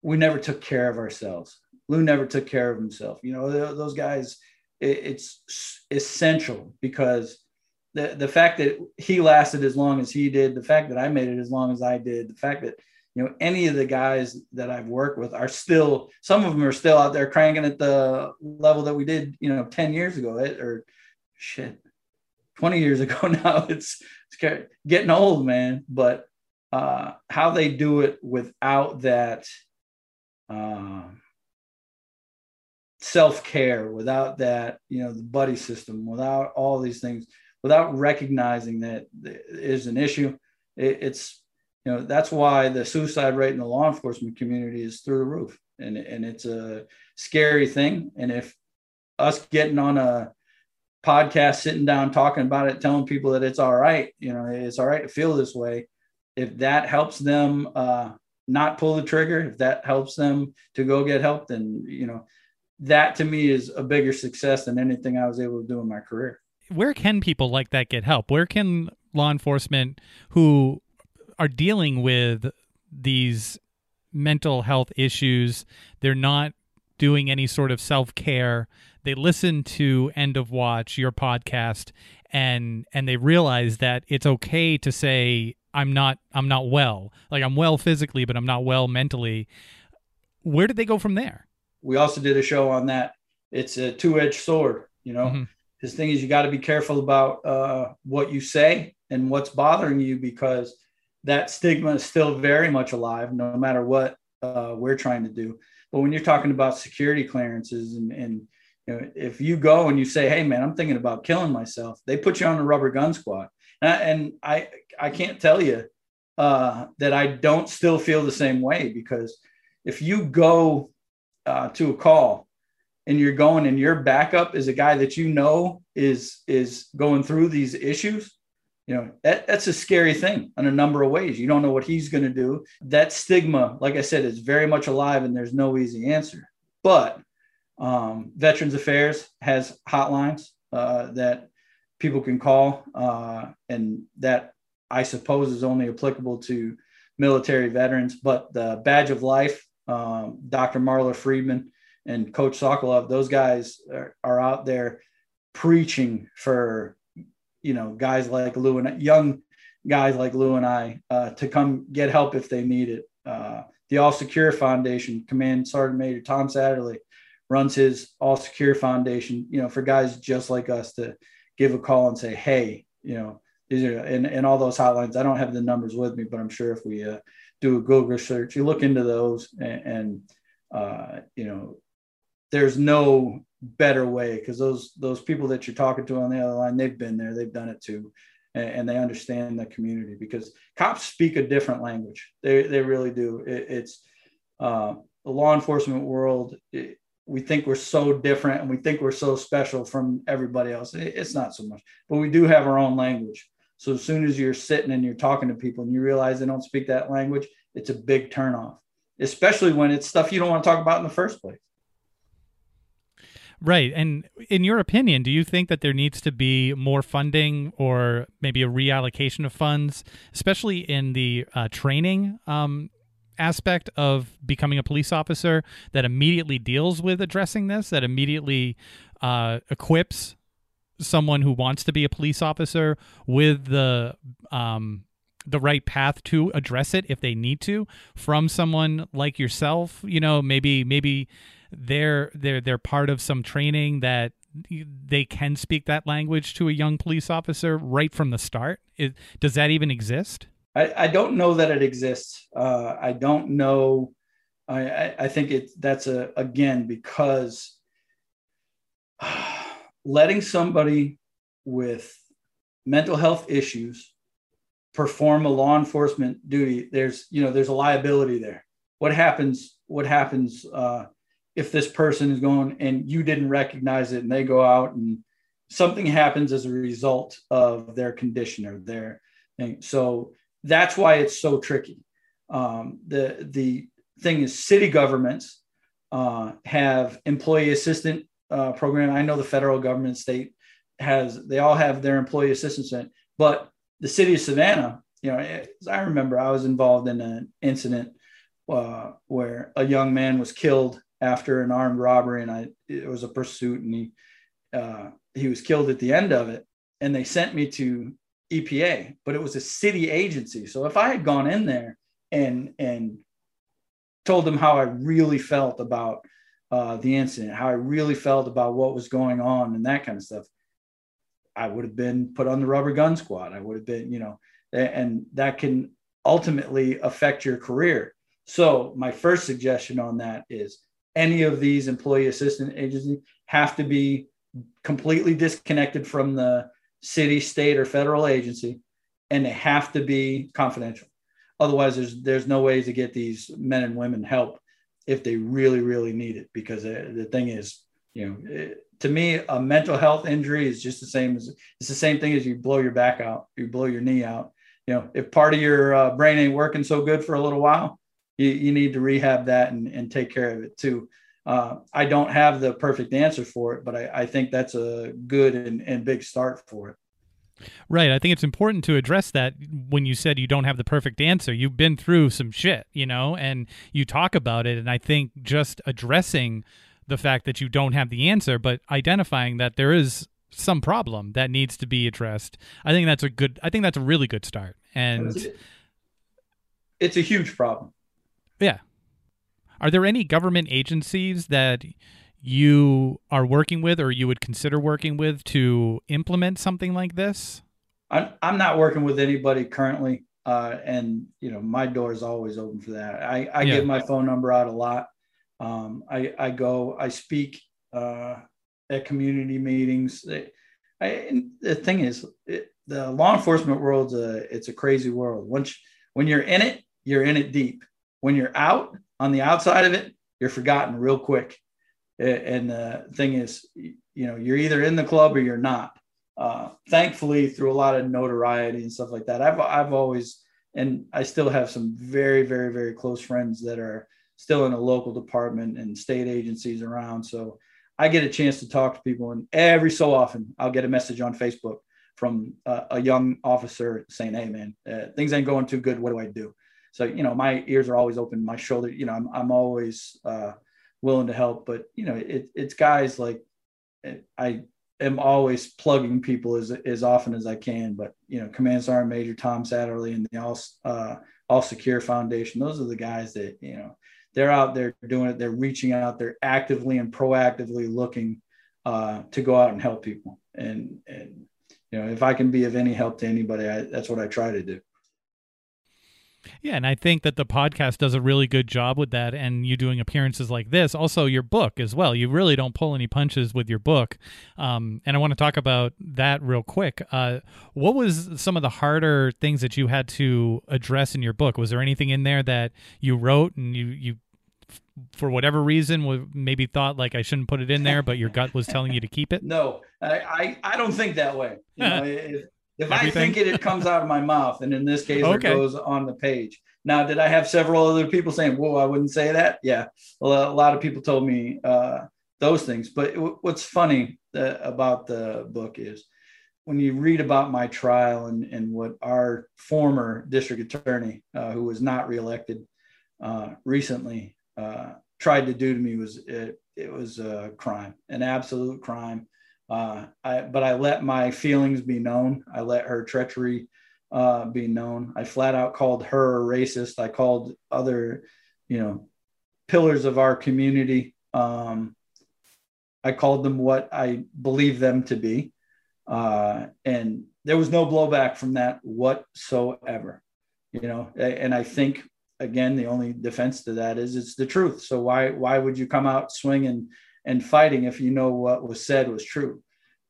we never took care of ourselves. Lou never took care of himself. You know, those guys it's essential because the the fact that he lasted as long as he did, the fact that I made it as long as I did, the fact that you know any of the guys that I've worked with are still some of them are still out there cranking at the level that we did you know 10 years ago or shit 20 years ago now. It's, it's getting old man. But uh, how they do it without that um, self care, without that, you know, the buddy system, without all these things, without recognizing that is an issue, it, it's, you know, that's why the suicide rate in the law enforcement community is through the roof. And, and it's a scary thing. And if us getting on a podcast, sitting down, talking about it, telling people that it's all right, you know, it's all right to feel this way. If that helps them, uh, not pull the trigger if that helps them to go get help then you know that to me is a bigger success than anything i was able to do in my career where can people like that get help where can law enforcement who are dealing with these mental health issues they're not doing any sort of self-care they listen to end of watch your podcast and and they realize that it's okay to say I'm not I'm not well. Like I'm well physically, but I'm not well mentally. Where did they go from there? We also did a show on that. It's a two-edged sword, you know. Mm-hmm. His thing is you got to be careful about uh, what you say and what's bothering you because that stigma is still very much alive, no matter what uh, we're trying to do. But when you're talking about security clearances and, and you know, if you go and you say, "Hey, man, I'm thinking about killing myself," they put you on the rubber gun squad, and I, and I I can't tell you uh, that I don't still feel the same way because if you go uh, to a call and you're going and your backup is a guy that you know is is going through these issues you know that, that's a scary thing in a number of ways. You don't know what he's going to do. That stigma like i said is very much alive and there's no easy answer. But um, veterans affairs has hotlines uh, that people can call uh, and that I suppose is only applicable to military veterans, but the Badge of Life, um, Dr. Marla Friedman and Coach Sokolov, those guys are, are, out there preaching for, you know, guys like Lou and young guys like Lou and I uh, to come get help if they need it. Uh, the All Secure Foundation, Command Sergeant Major Tom Satterly runs his All Secure Foundation, you know, for guys just like us to give a call and say, hey, you know, these are and, and all those hotlines. I don't have the numbers with me, but I'm sure if we uh, do a Google search, you look into those, and, and uh, you know, there's no better way because those those people that you're talking to on the other line, they've been there, they've done it too, and, and they understand the community because cops speak a different language. They they really do. It, it's uh, the law enforcement world. It, we think we're so different and we think we're so special from everybody else. It's not so much, but we do have our own language. So as soon as you're sitting and you're talking to people and you realize they don't speak that language, it's a big turnoff, especially when it's stuff you don't want to talk about in the first place. Right. And in your opinion, do you think that there needs to be more funding or maybe a reallocation of funds, especially in the uh, training um, aspect of becoming a police officer that immediately deals with addressing this, that immediately uh, equips someone who wants to be a police officer with the um, the right path to address it if they need to from someone like yourself you know maybe maybe they're they're they're part of some training that they can speak that language to a young police officer right from the start. It, does that even exist? I, I don't know that it exists. Uh, i don't know. I, I think it that's a again because letting somebody with mental health issues perform a law enforcement duty there's you know there's a liability there. What happens what happens uh, if this person is going and you didn't recognize it and they go out and something happens as a result of their condition or their thing? So that's why it's so tricky. Um, the the thing is city governments uh, have employee assistant uh, program. I know the federal government, state has, they all have their employee assistance, but the city of Savannah, you know, I remember I was involved in an incident uh, where a young man was killed after an armed robbery, and I it was a pursuit, and he uh, he was killed at the end of it, and they sent me to EPA, but it was a city agency. So if I had gone in there and and told them how I really felt about uh, the incident, how I really felt about what was going on, and that kind of stuff, I would have been put on the rubber gun squad. I would have been, you know, and that can ultimately affect your career. So, my first suggestion on that is any of these employee assistance agencies have to be completely disconnected from the city, state, or federal agency, and they have to be confidential. Otherwise, there's there's no way to get these men and women help if they really, really need it. Because uh, the thing is, you know, it, to me, a mental health injury is just the same as it's the same thing as you blow your back out, you blow your knee out. You know, if part of your uh, brain ain't working so good for a little while, you, you need to rehab that and, and take care of it too. Uh, I don't have the perfect answer for it, but I, I think that's a good and, and big start for it. Right. I think it's important to address that when you said you don't have the perfect answer. You've been through some shit, you know, and you talk about it. And I think just addressing the fact that you don't have the answer, but identifying that there is some problem that needs to be addressed. I think that's a good I think that's a really good start. And it's a huge problem. Yeah. Are there any government agencies that you are working with or you would consider working with to implement something like this? I'm, I'm not working with anybody currently. Uh, and you know, my door is always open for that. I, I yeah. give my phone number out a lot. Um, I, I go, I speak, uh, at community meetings. I, the thing is, it, the law enforcement world's a it's a crazy world. Once when you're in it, you're in it deep. When you're out on the outside of it, you're forgotten real quick. And the thing is, you know, you're either in the club or you're not. Uh, thankfully, through a lot of notoriety and stuff like that, I've I've always and I still have some very very very close friends that are still in a local department and state agencies around. So I get a chance to talk to people, and every so often I'll get a message on Facebook from a young officer saying, "Hey, man, uh, things ain't going too good. What do I do?" So you know, my ears are always open, my shoulder. You know, I'm I'm always uh, willing to help. But you know, it, it's guys like I am always plugging people as as often as I can. But you know, Command Sergeant Major Tom Satterly and the All uh, All Secure Foundation, those are the guys that you know they're out there doing it. They're reaching out. They're actively and proactively looking uh, to go out and help people. And and you know, if I can be of any help to anybody, I, that's what I try to do. Yeah, and I think that the podcast does a really good job with that, and you doing appearances like this. Also, your book as well. You really don't pull any punches with your book, um, and I want to talk about that real quick. Uh, what was some of the harder things that you had to address in your book? Was there anything in there that you wrote and you you for whatever reason maybe thought like I shouldn't put it in there, but your gut was telling you to keep it? No, I I, I don't think that way. You know, if, if I think it, it comes out of my mouth, and in this case, okay. it goes on the page. Now, did I have several other people saying, "Whoa, I wouldn't say that"? Yeah, a lot of people told me uh, those things. But what's funny uh, about the book is when you read about my trial and, and what our former district attorney, uh, who was not reelected uh, recently, uh, tried to do to me was it, it was a crime, an absolute crime. Uh, I, but I let my feelings be known. I let her treachery uh, be known. I flat out called her a racist. I called other, you know, pillars of our community. Um, I called them what I believe them to be. Uh, and there was no blowback from that whatsoever, you know, and I think again, the only defense to that is it's the truth. So why, why would you come out swinging and fighting if you know what was said was true.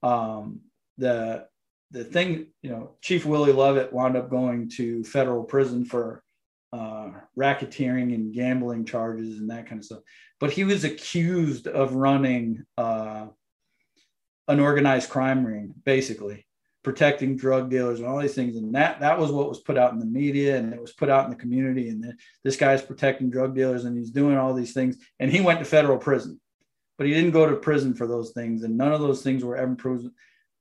Um, the the thing, you know, Chief Willie Lovett wound up going to federal prison for uh, racketeering and gambling charges and that kind of stuff. But he was accused of running uh, an organized crime ring, basically protecting drug dealers and all these things. And that that was what was put out in the media and it was put out in the community. And the, this guy's protecting drug dealers and he's doing all these things. And he went to federal prison but he didn't go to prison for those things. And none of those things were ever proven.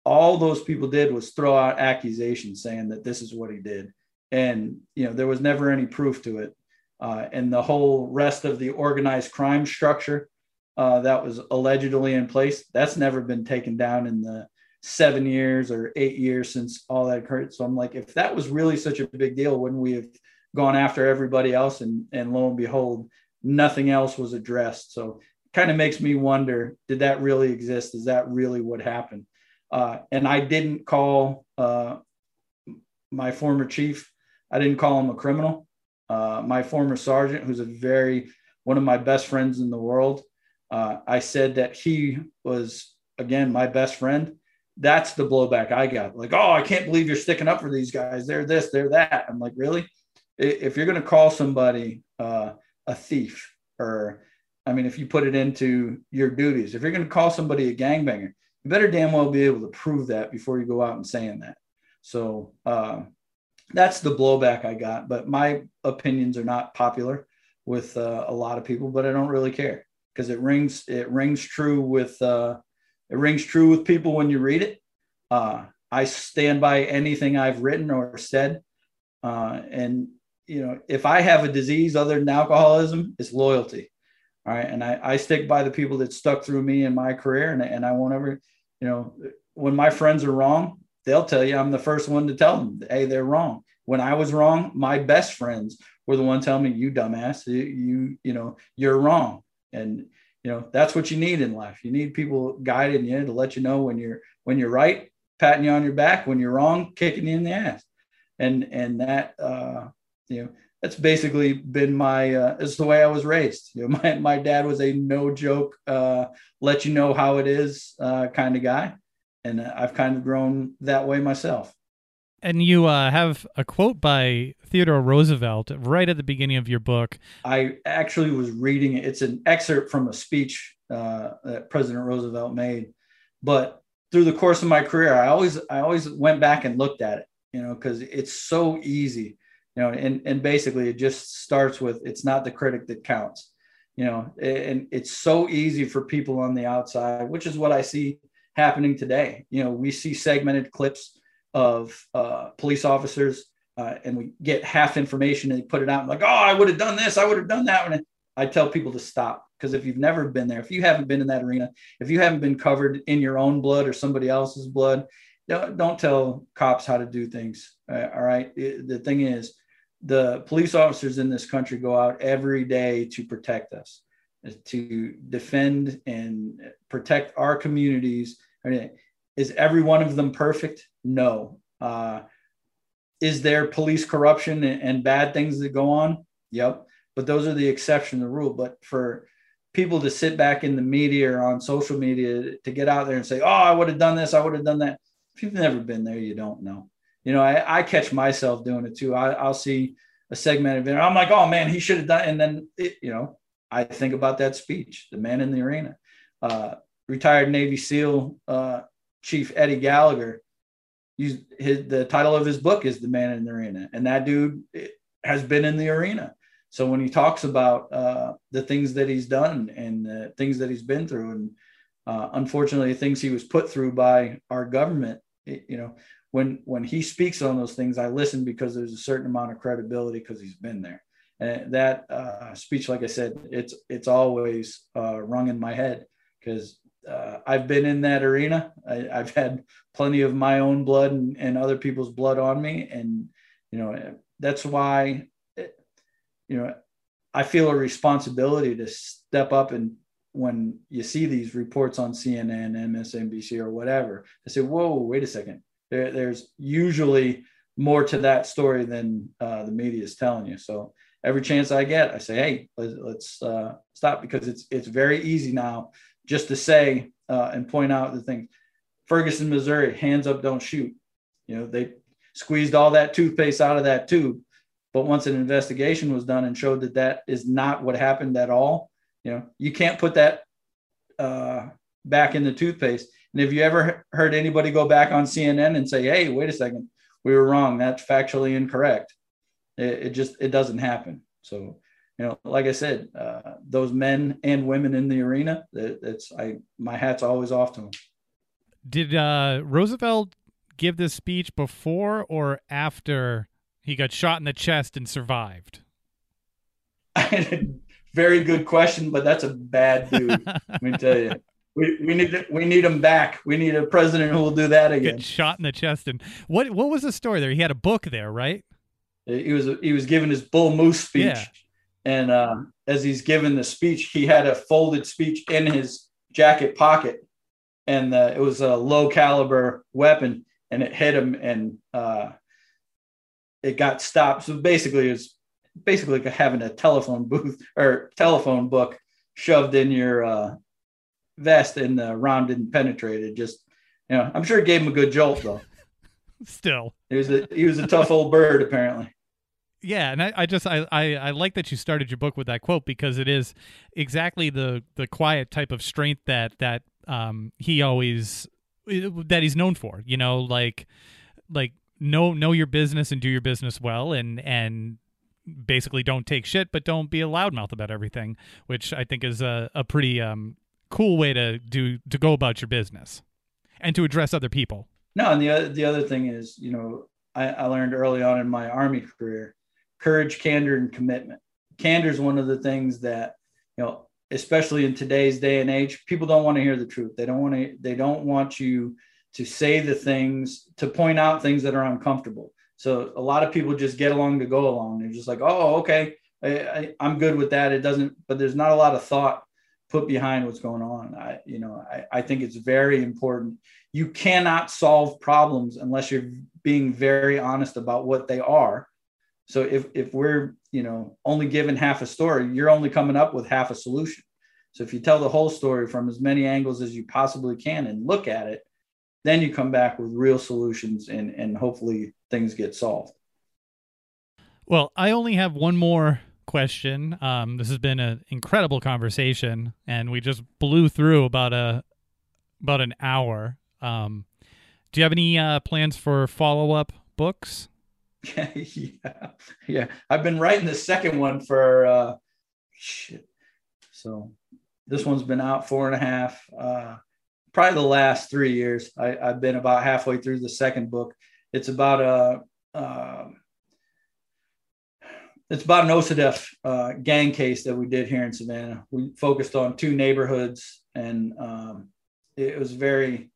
All those people did was throw out accusations saying that this is what he did. And, you know, there was never any proof to it. Uh, and the whole rest of the organized crime structure uh, that was allegedly in place, that's never been taken down in the seven years or eight years since all that occurred. So I'm like, if that was really such a big deal, wouldn't we have gone after everybody else? And, and lo and behold, nothing else was addressed. So kind of makes me wonder did that really exist? Is that really what happened? Uh, and i didn't call uh, my former chief. I didn't call him a criminal. Uh, my former sergeant who's a very one of my best friends in the world uh, i said that he was again my best friend. That's the blowback i got. Like oh i can't believe you're sticking up for these guys. They're this they're that. I'm like really? If you're going to call somebody uh, a thief or I mean, if you put it into your duties, if you're going to call somebody a gangbanger, you better damn well be able to prove that before you go out and saying that. So uh, that's the blowback I got. But my opinions are not popular with uh, a lot of people, but I don't really care because it rings it rings true with uh, it rings true with people when you read it. Uh, I stand by anything I've written or said, uh, and you know if I have a disease other than alcoholism, it's loyalty. All right, and I, I stick by the people that stuck through me in my career, and, and I won't ever, you know, when my friends are wrong, they'll tell you I'm the first one to tell them, hey, they're wrong. When I was wrong, my best friends were the one telling me, you dumbass, you, you, you know, you're wrong. And, you know, that's what you need in life. You need people guiding you to let you know when you're, when you're right, patting you on your back, when you're wrong, kicking you in the ass. And, and that, uh, you know, that's basically been my uh, it's the way I was raised. You know, my my dad was a no joke, uh, let you know how it is uh, kind of guy, and I've kind of grown that way myself. And you uh, have a quote by Theodore Roosevelt right at the beginning of your book. I actually was reading it. It's an excerpt from a speech uh, that President Roosevelt made. But through the course of my career, I always I always went back and looked at it, you know, because it's so easy, you know. And and basically, it just starts with it's not the critic that counts, you know. And it's so easy for people on the outside, which is what I see happening today. You know, we see segmented clips of uh, police officers uh, and we get half information and they put it out and like, oh, I would have done this, I would have done that. And I tell people to stop because if you've never been there, if you haven't been in that arena, if you haven't been covered in your own blood or somebody else's blood, don't, don't tell cops how to do things. Uh, all right. It, the thing is, the police officers in this country go out every day to protect us, to defend and protect our communities is every one of them perfect? No. Uh, is there police corruption and, and bad things that go on? Yep. But those are the exception to the rule. But for people to sit back in the media or on social media to get out there and say, "Oh, I would have done this, I would have done that." If you've never been there, you don't know. You know, I, I catch myself doing it too. I, will see a segment segmented video. I'm like, "Oh man, he should have done," and then it, you know, I think about that speech, the man in the arena. Uh, retired Navy SEAL uh, Chief Eddie Gallagher. He's, his, the title of his book is The Man in the Arena. And that dude has been in the arena. So when he talks about uh, the things that he's done and the things that he's been through, and uh, unfortunately, things he was put through by our government, it, you know, when when he speaks on those things, I listen because there's a certain amount of credibility because he's been there. And that uh, speech, like I said, it's it's always uh, rung in my head because uh, I've been in that arena. I, have had plenty of my own blood and, and, other people's blood on me, and you know that's why you know I feel a responsibility to step up and when you see these reports on CNN, MSNBC, or whatever, I say, "Whoa, wait a second. There, there's usually more to that story than uh, the media is telling you." So every chance I get, I say, "Hey, let's, uh, stop," because it's it's very easy now just to say uh, and point out the thing. Ferguson, Missouri, hands up, don't shoot. You know, they squeezed all that toothpaste out of that tube. But once an investigation was done and showed that that is not what happened at all, you know, you can't put that uh, back in the toothpaste. And if you ever heard anybody go back on CNN and say, "Hey, wait a second, we were wrong. That's factually incorrect," it, it just it doesn't happen. So you know, like I said, uh, those men and women in the arena, that, that's I my hat's always off to them. Did uh, Roosevelt give this speech before or after he got shot in the chest and survived? Very good question, but that's a bad dude. let me tell you. We, we need we need him back. We need a president who will do that again. Get shot in the chest and what what was the story there? He had a book there, right? He was he was giving his bull moose speech. Yeah and uh, as he's giving the speech, he had a folded speech in his jacket pocket, and uh, it was a low caliber weapon, and it hit him, and uh, it got stopped. So basically, it's basically like having a telephone booth or telephone book shoved in your uh, vest, and the round didn't penetrate. It just, you know, I'm sure it gave him a good jolt though. Still, he was a he was a tough old bird apparently yeah and I, I just I, I, I like that you started your book with that quote because it is exactly the the quiet type of strength that that um he always that he's known for you know like like know know your business and do your business well and and basically don't take shit, but don't be a loudmouth about everything, which I think is a, a pretty um, cool way to do to go about your business and to address other people. No, and the other the other thing is, you know, I, I learned early on in my army career, courage, candor, and commitment. Candor is one of the things that, you know, especially in today's day and age, people don't want to hear the truth. They don't want to. They don't want you to say the things to point out things that are uncomfortable. So a lot of people just get along to go along. They're just like, oh, okay, I I, am good with that. It doesn't, but there's not a lot of thought put behind what's going on. I, you know, I, I think it's very important. You cannot solve problems unless you're being very honest about what they are. So if if we're you know only given half a story, you're only coming up with half a solution. So if you tell the whole story from as many angles as you possibly can and look at it, then you come back with real solutions and and hopefully things get solved. Well, I only have one more question. Um, this has been an incredible conversation, and we just blew through about a about an hour. Um, do you have any uh, plans for follow up books? yeah, yeah. I've been writing the second one for uh, shit. So this one's been out four and a half. Uh, probably the last three years. I, have been about halfway through the second book. It's about a uh, it's about an OCDF uh, gang case that we did here in Savannah. We focused on two neighborhoods, and um, it was very,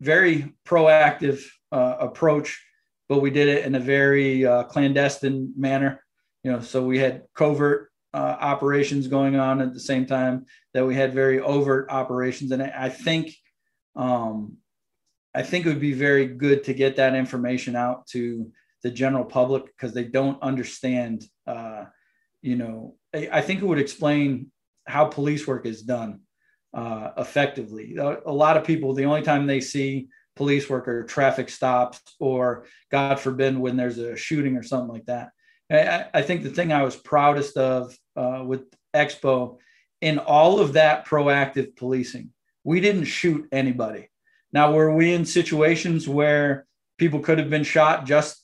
very proactive uh, approach, but we did it in a very uh, clandestine manner. You know, so we had covert uh, operations going on at the same time that we had very overt operations, and I, I think um, I think it would be very good to get that information out to the general public because they don't understand. Uh, you know, I, I, think it would explain how police work is done uh, effectively. A, lot of people, the only time they see police work are traffic stops or, God forbid, when there's a shooting or something like that. I, I think the thing I was proudest of uh, with Expo in all of that proactive policing we didn't shoot anybody. Now, were we in situations where people could have been shot just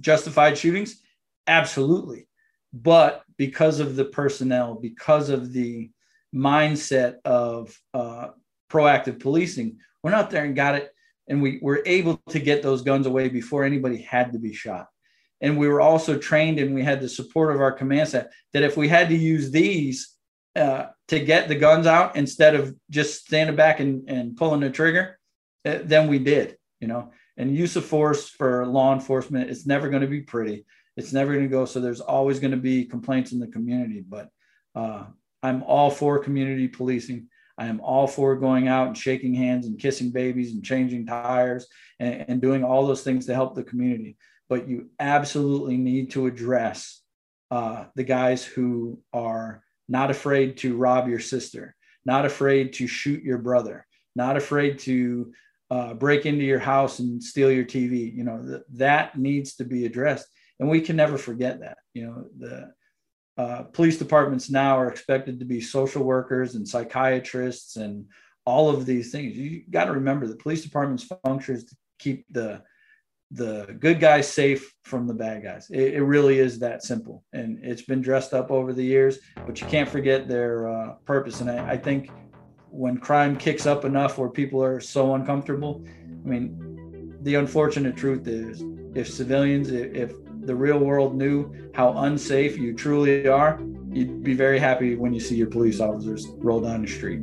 justified shootings? Absolutely. But because of the personnel, because of the mindset of uh, proactive policing, out there and got it. And we were able to get those guns away before anybody had to be shot. And we were also trained and we had the support of our command set that if we had to use these uh, to get the guns out instead of just standing back and, and pulling the trigger, uh, then we did, you know. And use of force for law enforcement, it's never going to be pretty. It's never going to go. So there's always going to be complaints in the community. But uh, I'm all for community policing. I am all for going out and shaking hands and kissing babies and changing tires and, and doing all those things to help the community. But you absolutely need to address uh, the guys who are not afraid to rob your sister, not afraid to shoot your brother, not afraid to uh, break into your house and steal your TV. You know, th- that needs to be addressed. And we can never forget that. You know, the uh, police departments now are expected to be social workers and psychiatrists and all of these things. You got to remember the police department's function is to keep the the good guys safe from the bad guys. It, it, really is that simple. And it's been dressed up over the years, but you can't forget their uh, purpose. And I, I, think when crime kicks up enough where people are so uncomfortable, I mean, the unfortunate truth is if civilians, if, the real world knew how unsafe you truly are, you'd be very happy when you see your police officers roll down the street.